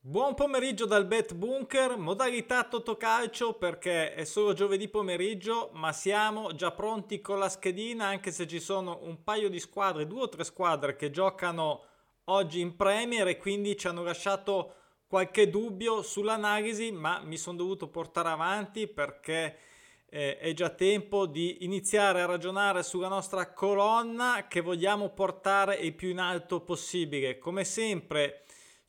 Buon pomeriggio dal Bet Bunker, modalità Totocalcio perché è solo giovedì pomeriggio, ma siamo già pronti con la schedina anche se ci sono un paio di squadre, due o tre squadre che giocano oggi in Premier e quindi ci hanno lasciato qualche dubbio sull'analisi, ma mi sono dovuto portare avanti perché eh, è già tempo di iniziare a ragionare sulla nostra colonna che vogliamo portare il più in alto possibile. Come sempre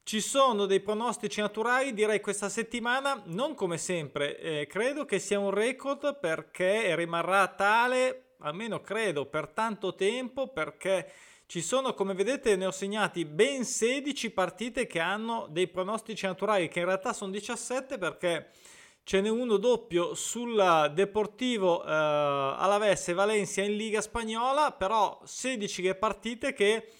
ci sono dei pronostici naturali, direi questa settimana, non come sempre, eh, credo che sia un record perché rimarrà tale, almeno credo, per tanto tempo, perché ci sono, come vedete, ne ho segnati ben 16 partite che hanno dei pronostici naturali, che in realtà sono 17 perché ce n'è uno doppio sul Deportivo eh, Alaves Valencia in Liga Spagnola, però 16 le partite che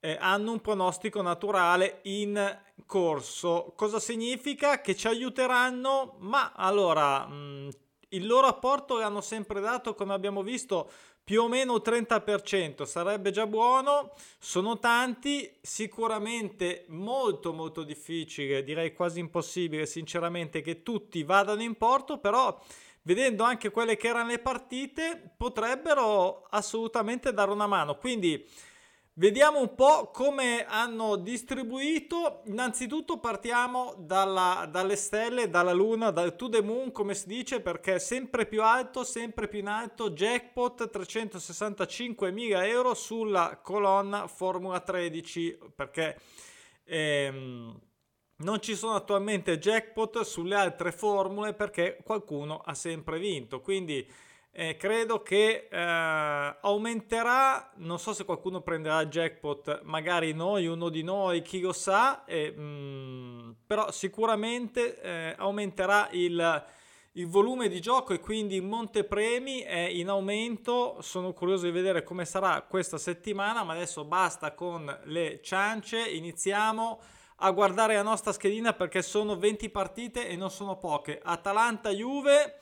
eh, hanno un pronostico naturale in corso. Cosa significa? Che ci aiuteranno, ma allora mh, mm, il loro apporto l'hanno sempre dato, come abbiamo visto, più o meno il 30%, sarebbe già buono, sono tanti, sicuramente molto molto difficile, direi quasi impossibile sinceramente che tutti vadano in porto, però vedendo anche quelle che erano le partite potrebbero assolutamente dare una mano, quindi Vediamo un po' come hanno distribuito. Innanzitutto partiamo dalla, dalle stelle, dalla luna, dal to the moon, come si dice, perché sempre più alto, sempre più in alto, jackpot 365.000 euro sulla colonna Formula 13, perché ehm, non ci sono attualmente jackpot sulle altre formule perché qualcuno ha sempre vinto. Quindi eh, credo che eh, aumenterà, non so se qualcuno prenderà il jackpot, magari noi, uno di noi, chi lo sa, e, mh, mm, però sicuramente eh, aumenterà il, il, volume di gioco e quindi il montepremi è in aumento. Sono curioso di vedere come sarà questa settimana, ma adesso basta con le ciance, iniziamo a guardare la nostra schedina perché sono 20 partite e non sono poche. Atalanta-Juve.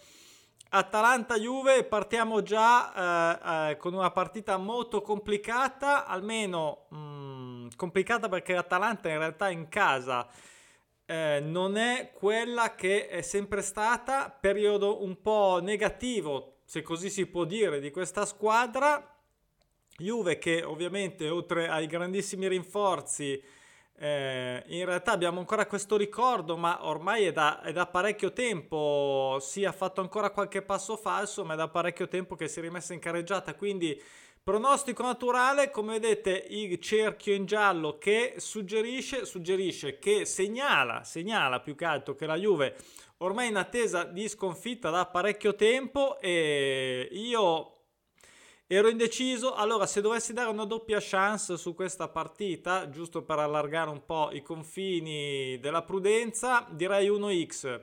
Atalanta-Juve, partiamo già eh, eh, con una partita molto complicata, almeno mh, mm, complicata perché l'Atalanta in realtà in casa eh, non è quella che è sempre stata, periodo un po' negativo, se così si può dire, di questa squadra. Juve che ovviamente oltre ai grandissimi rinforzi eh, in realtà abbiamo ancora questo ricordo, ma ormai è da, è da, parecchio tempo, si è fatto ancora qualche passo falso, ma è da parecchio tempo che si è rimessa in carreggiata, quindi pronostico naturale, come vedete il cerchio in giallo che suggerisce, suggerisce che segnala, segnala più che altro che la Juve ormai in attesa di sconfitta da parecchio tempo. E io Ero indeciso, allora se dovessi dare una doppia chance su questa partita, giusto per allargare un po' i confini della prudenza, direi 1x.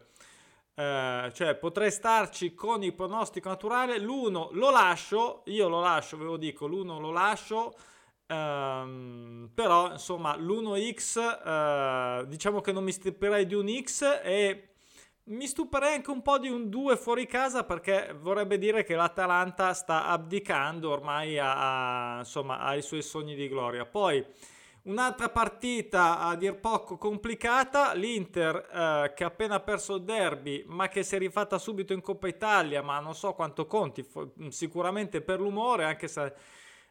Eh, cioè potrei starci con il pronostico naturale, l'1 lo lascio, io lo lascio, ve lo dico, l'1 lo lascio, ehm, però insomma l'1x eh, diciamo che non mi stupirei di un x e mi stupirei anche un po' di un 2 fuori casa perché vorrebbe dire che l'Atalanta sta abdicando ormai a, a, insomma, ai suoi sogni di gloria. Poi un'altra partita a dir poco complicata, l'Inter eh, che ha appena perso il derby ma che si è rifatta subito in Coppa Italia, ma non so quanto conti, sicuramente per l'umore anche se...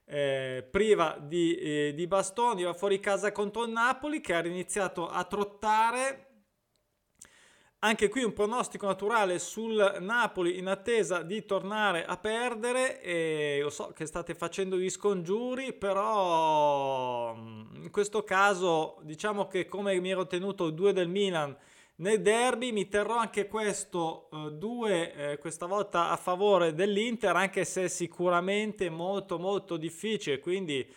Eh, priva di, eh, di bastoni, va fuori casa contro il Napoli che ha iniziato a trottare anche qui un pronostico naturale sul Napoli in attesa di tornare a perdere e lo so che state facendo gli scongiuri, però mm, in questo caso diciamo che come mi ero tenuto il 2 del Milan nel derby mi terrò anche questo 2 eh, eh, questa volta a favore dell'Inter anche se sicuramente molto molto difficile, quindi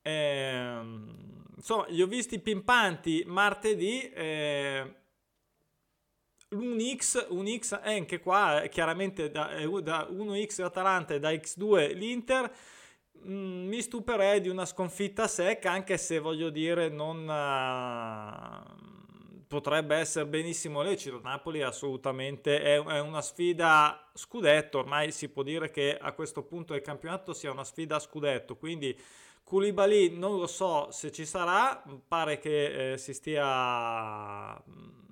eh, insomma li ho visti pimpanti martedì eh, un X, un X anche qua chiaramente da, da 1X Atalanta e da X2 l'Inter mm, mi stuperei di una sconfitta secca anche se voglio dire non uh, potrebbe essere benissimo lecito Napoli assolutamente è, è, una sfida scudetto ormai si può dire che a questo punto del campionato sia una sfida scudetto quindi Koulibaly non lo so se ci sarà, pare che eh, si stia mm,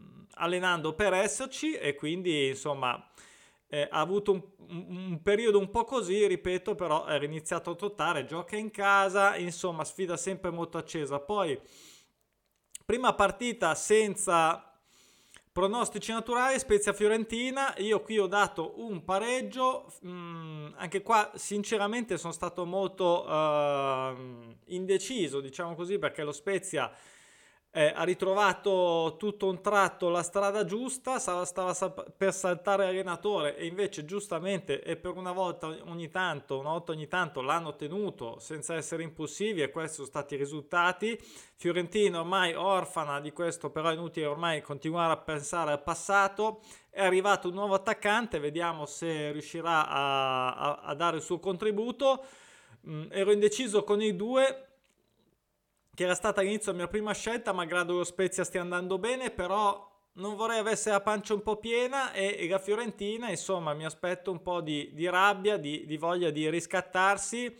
allenando per esserci e quindi insomma eh, ha avuto un, un, periodo un po' così, ripeto, però era iniziato a trottare, gioca in casa, insomma sfida sempre molto accesa. Poi prima partita senza pronostici naturali, Spezia Fiorentina, io qui ho dato un pareggio, mm, anche qua sinceramente sono stato molto uh, indeciso, diciamo così, perché lo Spezia eh, ha ritrovato tutto un tratto la strada giusta, stava per saltare allenatore e invece giustamente e per una volta ogni tanto, una volta ogni tanto l'hanno tenuto senza essere impulsivi e questi sono stati i risultati. Fiorentina ormai orfana di questo, però è inutile ormai continuare a pensare al passato. È arrivato un nuovo attaccante, vediamo se riuscirà a, a, a dare il suo contributo. Mm, ero indeciso con i due, che era stata all'inizio la mia prima scelta, malgrado lo Spezia stia andando bene, però non vorrei avesse la pancia un po' piena e, e la Fiorentina, insomma, mi aspetto un po' di, di rabbia, di, di, voglia di riscattarsi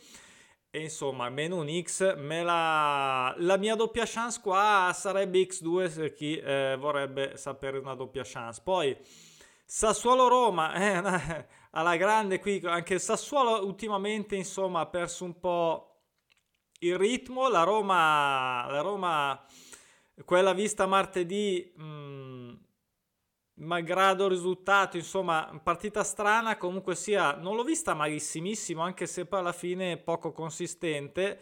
e insomma, meno un X, me la, la mia doppia chance qua sarebbe X2 per chi eh, vorrebbe sapere una doppia chance. Poi Sassuolo-Roma, eh, alla grande qui, anche Sassuolo ultimamente insomma ha perso un po' il ritmo, la Roma, la Roma quella vista martedì, mh, mm, malgrado il risultato, insomma, partita strana, comunque sia, non l'ho vista malissimissimo, anche se poi alla fine poco consistente.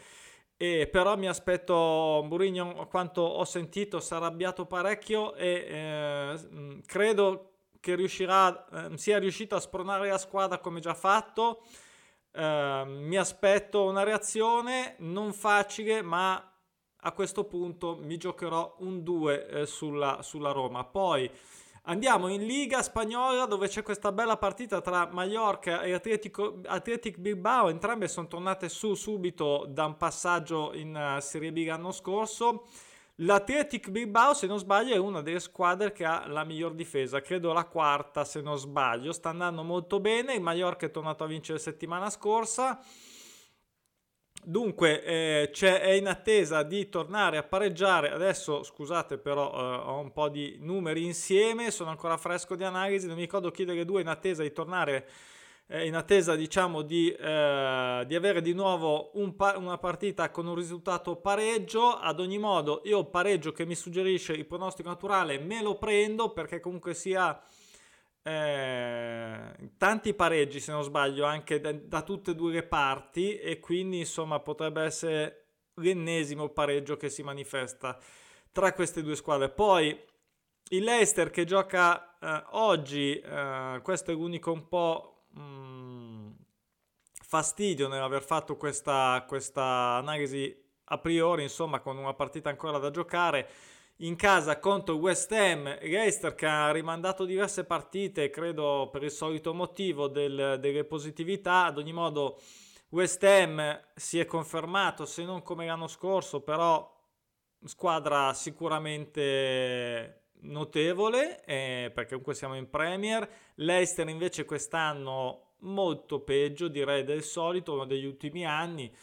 E però mi aspetto Mourinho, quanto ho sentito, si è arrabbiato parecchio e eh, mm, credo che riuscirà, eh, sia riuscito a spronare la squadra come già fatto Uh, mi aspetto una reazione non facile, ma a questo punto mi giocherò un 2 eh, sulla, sulla, Roma. Poi andiamo in Liga Spagnola dove c'è questa bella partita tra Mallorca e Atletico, Atletic Bilbao. Entrambe sono tornate su subito da un passaggio in uh, Serie B l'anno scorso. L'Athletic Bilbao, se non sbaglio, è una delle squadre che ha la miglior difesa, credo la quarta se non sbaglio, sta andando molto bene, il Mallorca è tornato a vincere la settimana scorsa, dunque eh, è in attesa di tornare a pareggiare, adesso scusate però eh, ho un po' di numeri insieme, sono ancora fresco di analisi, non mi ricordo chi delle due è in attesa di tornare in attesa diciamo di, eh, di, avere di nuovo un pa- una partita con un risultato pareggio. Ad ogni modo io pareggio che mi suggerisce il pronostico naturale me lo prendo perché comunque sia eh, tanti pareggi se non sbaglio anche da, da, tutte e due le parti e quindi insomma potrebbe essere l'ennesimo pareggio che si manifesta tra queste due squadre. Poi il Leicester che gioca eh, oggi eh, questo è l'unico un po' Mm, fastidio nell'aver fatto questa, questa analisi a priori, insomma, con una partita ancora da giocare. In casa contro West Ham, Leicester che ha rimandato diverse partite, credo per il solito motivo del, delle positività, ad ogni modo West Ham si è confermato, se non come l'anno scorso, però squadra sicuramente notevole eh, perché comunque siamo in Premier. Leicester invece quest'anno molto peggio direi del solito, uno degli ultimi anni.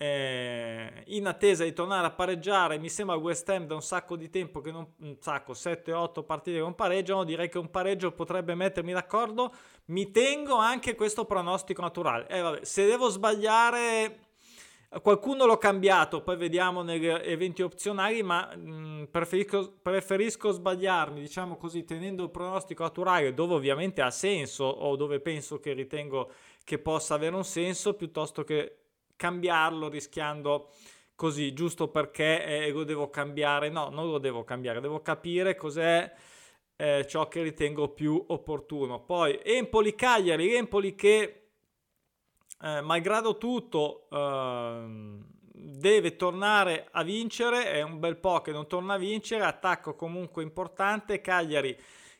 Eh, in attesa di tornare a pareggiare, mi sembra West Ham da un sacco di tempo che non un sacco 7-8 partite non pareggiano. Direi che un pareggio potrebbe mettermi d'accordo. Mi tengo anche questo pronostico naturale. Eh, vabbè, se devo sbagliare Qualcuno l'ho cambiato, poi vediamo negli eventi opzionali, ma mm, preferisco, preferisco, sbagliarmi, diciamo così, tenendo il pronostico naturale dove ovviamente ha senso o dove penso che ritengo che possa avere un senso, piuttosto che cambiarlo rischiando così, giusto perché eh, lo devo cambiare. No, non lo devo cambiare, devo capire cos'è eh, ciò che ritengo più opportuno. Poi Empoli Cagliari, Empoli che eh, malgrado tutto eh, deve tornare a vincere, è un bel po' che non torna a vincere, attacco comunque importante, Cagliari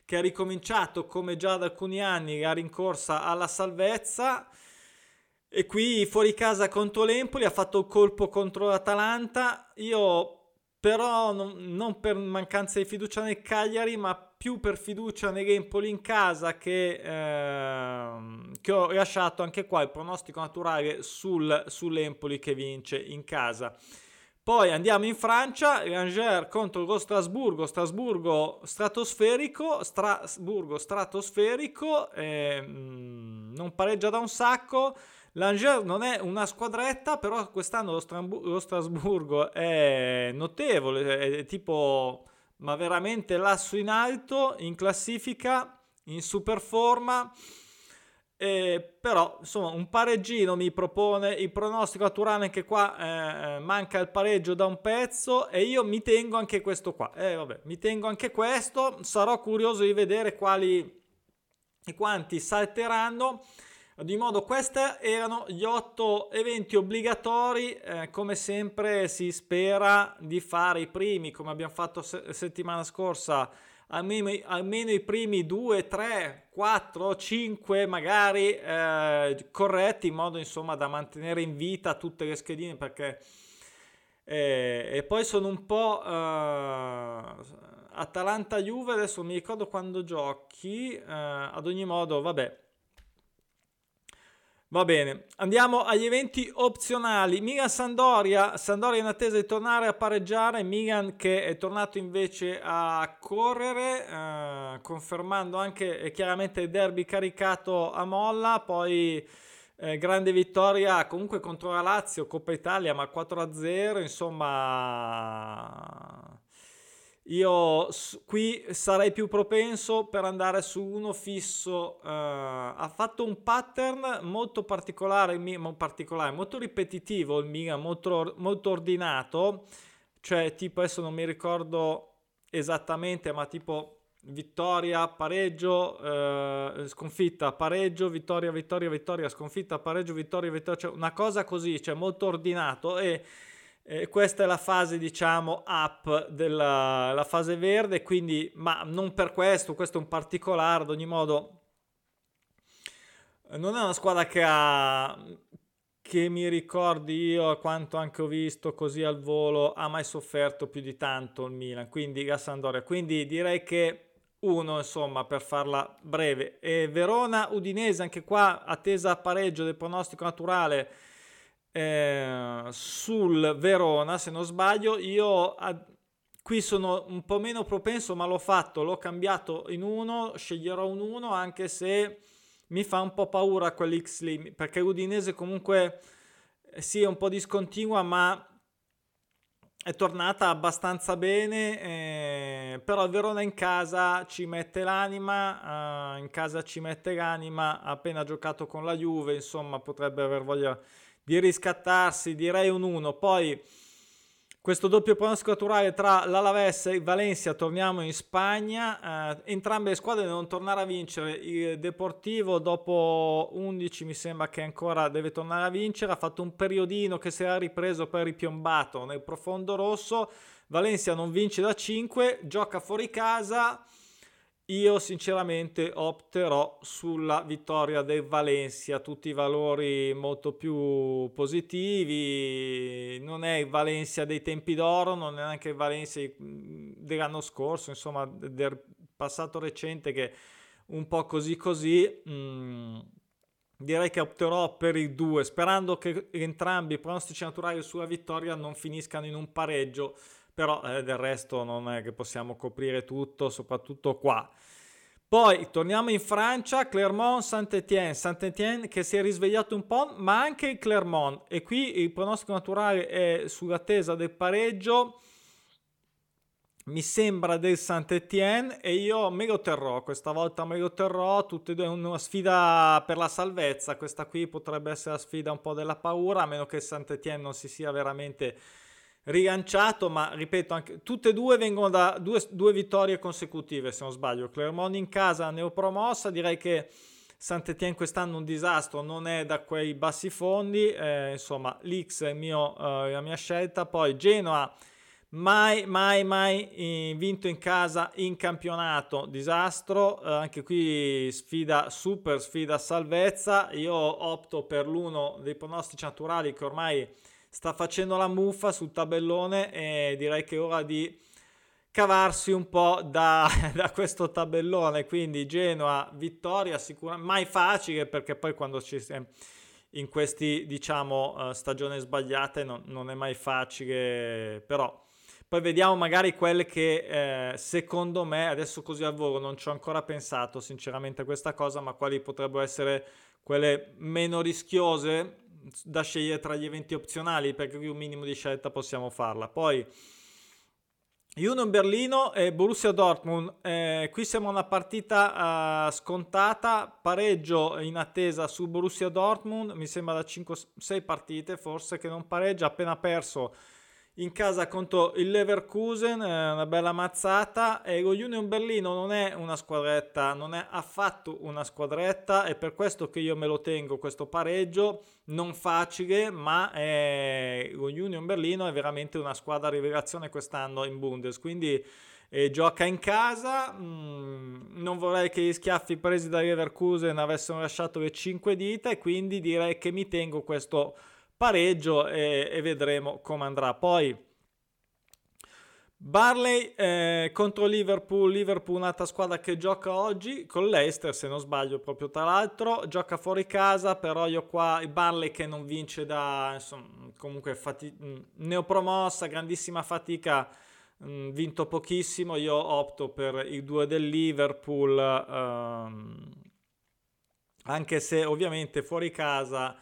che ha ricominciato come già da alcuni anni la rincorsa alla salvezza. E qui fuori casa contro l'Empoli ha fatto il colpo contro l'Atalanta, io però non, non, per mancanza di fiducia nel Cagliari, ma più per fiducia nell'Empoli in casa che, eh, che, ho lasciato anche qua il pronostico naturale sul, sull'Empoli che vince in casa. Poi andiamo in Francia, Rangers contro lo Strasburgo, Strasburgo stratosferico, Strasburgo stratosferico, eh, non pareggia da un sacco. L'Angers non è una squadretta, però quest'anno lo, Strambu- lo Strasburgo è notevole, è tipo, ma veramente lasso in alto, in classifica, in super forma. Eh, però insomma un pareggino mi propone il pronostico naturale anche qua eh, eh, manca il pareggio da un pezzo e io mi tengo anche questo qua. Eh, vabbè, mi tengo anche questo. Sarò curioso di vedere quali e quanti salteranno di modo questi erano gli otto eventi obbligatori eh, come sempre si spera di fare i primi come abbiamo fatto se- settimana scorsa. Almeno, almeno, i primi 2 3 4 5 magari eh, corretti in modo insomma da mantenere in vita tutte le schedine perché eh, e poi sono un po' eh, Atalanta Juve adesso mi ricordo quando giochi eh, ad ogni modo vabbè Va bene, andiamo agli eventi opzionali. Milan-Sandoria, Sandoria in attesa di tornare a pareggiare, Milan che è tornato invece a correre, eh, confermando anche eh, chiaramente il derby caricato a molla, poi eh, grande vittoria comunque contro la Lazio, Coppa Italia, ma 4-0, insomma io qui sarei più propenso per andare su uno fisso. Uh, ha fatto un pattern molto particolare, particolare, molto ripetitivo il Milan, molto, molto ordinato. Cioè, tipo, adesso non mi ricordo esattamente, ma tipo vittoria, pareggio, uh, sconfitta, pareggio, vittoria, vittoria, vittoria, sconfitta, pareggio, vittoria, vittoria. Cioè, una cosa così, cioè molto ordinato e eh, questa è la fase, diciamo, up della fase verde, quindi, ma non per questo, questo è un particolare, ad ogni modo, non è una squadra che ha, che mi ricordi io, a quanto anche ho visto così al volo, ha mai sofferto più di tanto il Milan, quindi la quindi direi che uno, insomma, per farla breve. E Verona, Udinese, anche qua attesa a pareggio del pronostico naturale, eh, sul Verona, se non sbaglio, io a, qui sono un po' meno propenso, ma l'ho fatto, l'ho cambiato in uno, sceglierò un 1 anche se mi fa un po' paura quell'X lì, perché l'Udinese comunque eh, sì è un po' discontinua, ma è tornata abbastanza bene, eh, però il Verona in casa ci mette l'anima, eh, in casa ci mette l'anima, ha appena giocato con la Juve, insomma potrebbe aver voglia di riscattarsi, direi un 1. Poi questo doppio pronostico naturale tra l'Alaves e Valencia, torniamo in Spagna, eh, entrambe le squadre devono tornare a vincere, il Deportivo dopo 11 mi sembra che ancora deve tornare a vincere, ha fatto un periodino che si era ripreso poi ripiombato nel profondo rosso, Valencia non vince da 5, gioca fuori casa, io sinceramente opterò sulla vittoria del Valencia, tutti i valori molto più positivi, non è il Valencia dei tempi d'oro, non è neanche il Valencia dell'anno scorso, insomma del passato recente che un po' così così. Mm, direi che opterò per il 2, sperando che entrambi i pronostici naturali sulla vittoria non finiscano in un pareggio però eh, del resto non è che possiamo coprire tutto, soprattutto qua. Poi torniamo in Francia, Clermont, Saint-Étienne, Saint-Étienne che si è risvegliato un po', ma anche il Clermont. E qui il pronostico naturale è sull'attesa del pareggio, mi sembra del Saint-Étienne e io me lo terrò, questa volta me lo terrò, tutte e due una sfida per la salvezza, questa qui potrebbe essere la sfida un po' della paura, a meno che Saint-Étienne non si sia veramente rilanciato, ma ripeto, anche, tutte e due vengono da due, due, vittorie consecutive, se non sbaglio. Clermont in casa neopromossa, direi che Saint-Étienne quest'anno un disastro, non è da quei bassi fondi, eh, insomma l'X è mio, eh, la mia scelta, poi Genoa mai, mai, mai eh, vinto in casa in campionato, disastro, eh, anche qui sfida, super sfida salvezza, io opto per l'uno dei pronostici naturali che ormai sta facendo la muffa sul tabellone e direi che è ora di cavarsi un po' da, da questo tabellone. Quindi Genoa, vittoria sicuramente mai facile perché poi quando ci si in questi diciamo uh, stagioni sbagliate non, non, è mai facile però poi vediamo magari quelle che eh, secondo me adesso così al volo non ci ho ancora pensato sinceramente a questa cosa ma quali potrebbero essere quelle meno rischiose da scegliere tra gli eventi opzionali perché qui un minimo di scelta possiamo farla. Poi Union Berlino e Borussia Dortmund, eh, qui siamo a una partita uh, scontata, pareggio in attesa su Borussia Dortmund, mi sembra da 5-6 partite forse che non pareggia, appena perso in casa contro il Leverkusen, eh, una bella mazzata. E lo Union Berlino non è una squadretta, non è affatto una squadretta, è per questo che io me lo tengo questo pareggio, non facile, ma è, lo Union Berlino è veramente una squadra rivelazione quest'anno in Bundes, quindi eh, gioca in casa, mm, non vorrei che gli schiaffi presi da Leverkusen avessero lasciato le 5 dita e quindi direi che mi tengo questo pareggio e, e vedremo come andrà. Poi Barley eh, contro Liverpool, Liverpool un'altra squadra che gioca oggi con l'Eister se non sbaglio proprio tra l'altro, gioca fuori casa però io qua, Barley che non vince da insomma comunque fati- neopromossa, grandissima fatica, mh, vinto pochissimo, io opto per i due del Liverpool ehm, anche se ovviamente fuori casa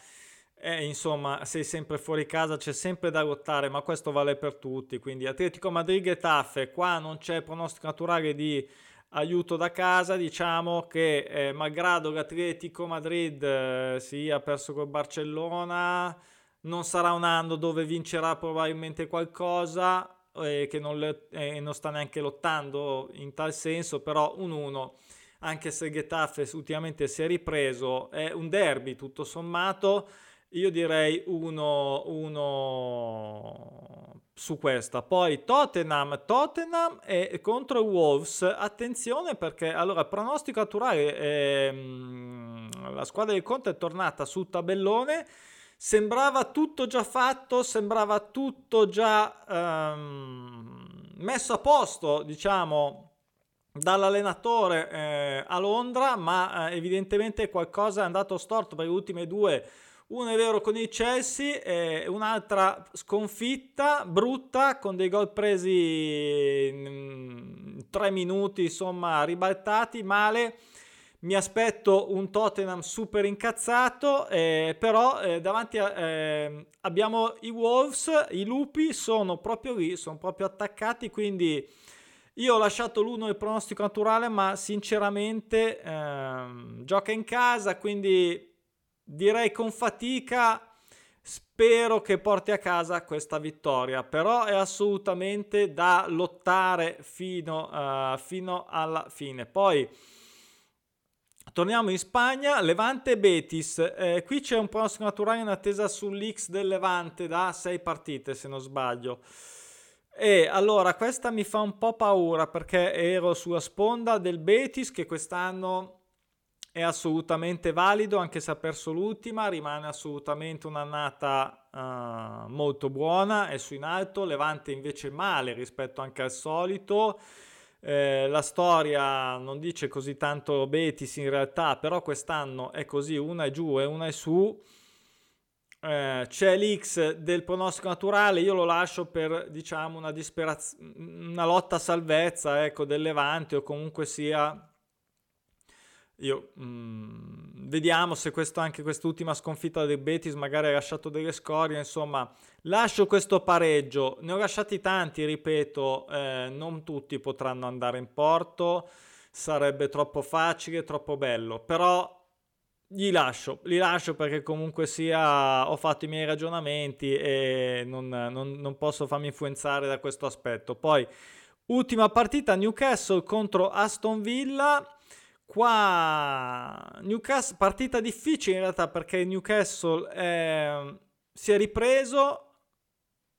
eh, insomma, sei sempre fuori casa, c'è sempre da lottare, ma questo vale per tutti. Quindi Atletico Madrid e Taffe, qua non c'è pronostico naturale di aiuto da casa. Diciamo che eh, malgrado l'Atletico Madrid eh, sia perso col Barcellona, non sarà un anno dove vincerà probabilmente qualcosa. Eh, che non, le, eh, non sta neanche lottando in tal senso, però un 1 anche se Getafe ultimamente si è ripreso, è un derby tutto sommato io direi uno, uno su questa. Poi Tottenham, Tottenham e contro Wolves. Attenzione perché allora pronostico naturale, ehm, la squadra del Conte è tornata sul tabellone. Sembrava tutto già fatto, sembrava tutto già ehm, messo a posto, diciamo, dall'allenatore eh, a Londra, ma eh, evidentemente qualcosa è andato storto per le ultime due uno è vero con il Chelsea e un'altra sconfitta brutta con dei gol presi in tre minuti, insomma, ribaltati male. Mi aspetto un Tottenham super incazzato, eh, però eh, davanti a, eh, abbiamo i Wolves, i lupi sono proprio lì, sono proprio attaccati, quindi io ho lasciato l'uno del pronostico naturale, ma sinceramente ehm, gioca in casa, quindi direi con fatica spero che porti a casa questa vittoria però è assolutamente da lottare fino, uh, fino alla fine. Poi torniamo in Spagna Levante Betis. Eh, qui c'è un pronostico naturale in attesa sull'X del Levante da 6 partite se non sbaglio. E allora questa mi fa un po' paura perché ero sulla sponda del Betis che quest'anno è assolutamente valido anche se ha perso l'ultima, rimane assolutamente un'annata uh, molto buona, è su in alto, Levante invece male rispetto anche al solito. Eh, la storia non dice così tanto Betis in realtà, però quest'anno è così, una è giù e una è su. Eh, c'è l'X del pronostico naturale, io lo lascio per diciamo una disperazione, una lotta a salvezza ecco, del Levante o comunque sia io mh, mm, vediamo se questo, anche quest'ultima sconfitta del Betis magari ha lasciato delle scorie. Insomma, lascio questo pareggio. Ne ho lasciati tanti, ripeto, eh, non tutti potranno andare in porto. Sarebbe troppo facile, troppo bello. Però gli lascio, li lascio perché comunque sia ho fatto i miei ragionamenti e non, non, non posso farmi influenzare da questo aspetto. Poi, ultima partita Newcastle contro Aston Villa Qua Newcastle, partita difficile in realtà perché Newcastle è, si è ripreso,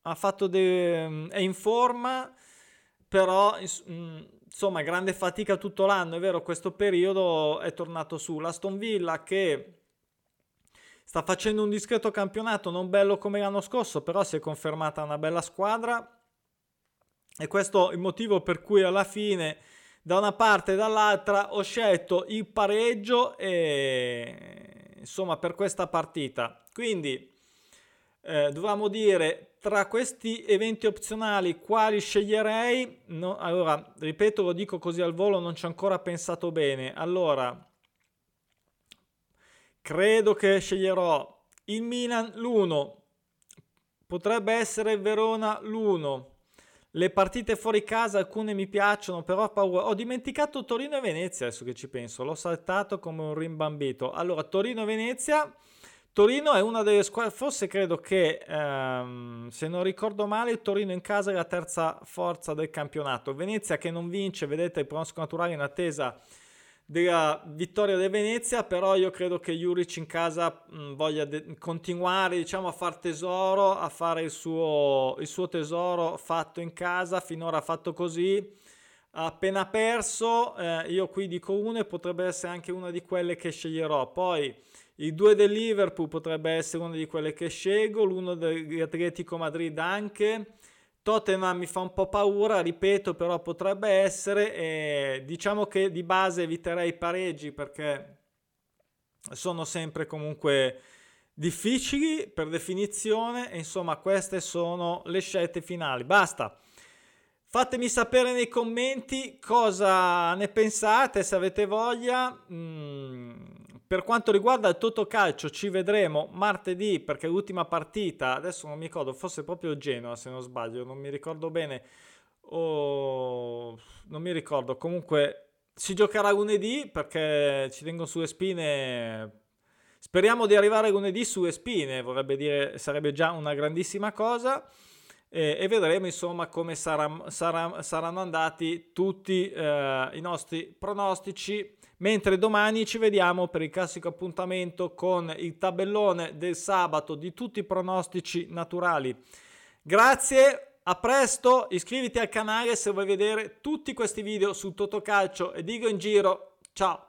ha de, è in forma, però mm, insomma grande fatica tutto l'anno, è vero questo periodo è tornato su. L'Aston Villa che sta facendo un discreto campionato, non bello come l'anno scorso, però si è confermata una bella squadra e questo è il motivo per cui alla fine da una parte e dall'altra ho scelto il pareggio e insomma per questa partita. Quindi eh, dovevamo dire tra questi eventi opzionali quali sceglierei. No, allora, ripeto, lo dico così al volo, non ci ho ancora pensato bene. Allora, credo che sceglierò il Milan l'1, potrebbe essere Verona l'1. Le partite fuori casa alcune mi piacciono, però ho paura. Ho dimenticato Torino e Venezia adesso che ci penso, l'ho saltato come un rimbambito. Allora, Torino e Venezia Torino è una delle squadre, forse credo che, ehm, se non ricordo male, Torino in casa è la terza forza del campionato. Venezia che non vince, vedete il pronostico naturale in attesa della vittoria del Venezia, però io credo che Juric in casa mh, voglia de- continuare diciamo, a far tesoro, a fare il suo, il suo tesoro fatto in casa, finora ha fatto così, ha appena perso, eh, io qui dico uno e potrebbe essere anche una di quelle che sceglierò. Poi il 2 del Liverpool potrebbe essere una di quelle che scelgo, l'uno dell'Atletico Madrid anche. Tottenham mi fa un po' paura, ripeto, però potrebbe essere. E diciamo che di base eviterei i pareggi perché sono sempre comunque difficili per definizione. E insomma, queste sono le scelte finali. Basta. Fatemi sapere nei commenti cosa ne pensate, se avete voglia. Mm, per quanto riguarda il Totocalcio ci vedremo martedì perché l'ultima partita, adesso non mi ricordo, forse proprio Genoa se non sbaglio, non mi ricordo bene. Oh, non mi ricordo, comunque si giocherà lunedì perché ci tengo sulle spine. Speriamo di arrivare lunedì sulle spine, vorrebbe dire sarebbe già una grandissima cosa e, e vedremo insomma come sarà, sarà, saranno andati tutti eh, i nostri pronostici. Mentre domani ci vediamo per il classico appuntamento con il tabellone del sabato di tutti i pronostici naturali. Grazie, a presto, iscriviti al canale se vuoi vedere tutti questi video su Totocalcio e Digo in giro. Ciao!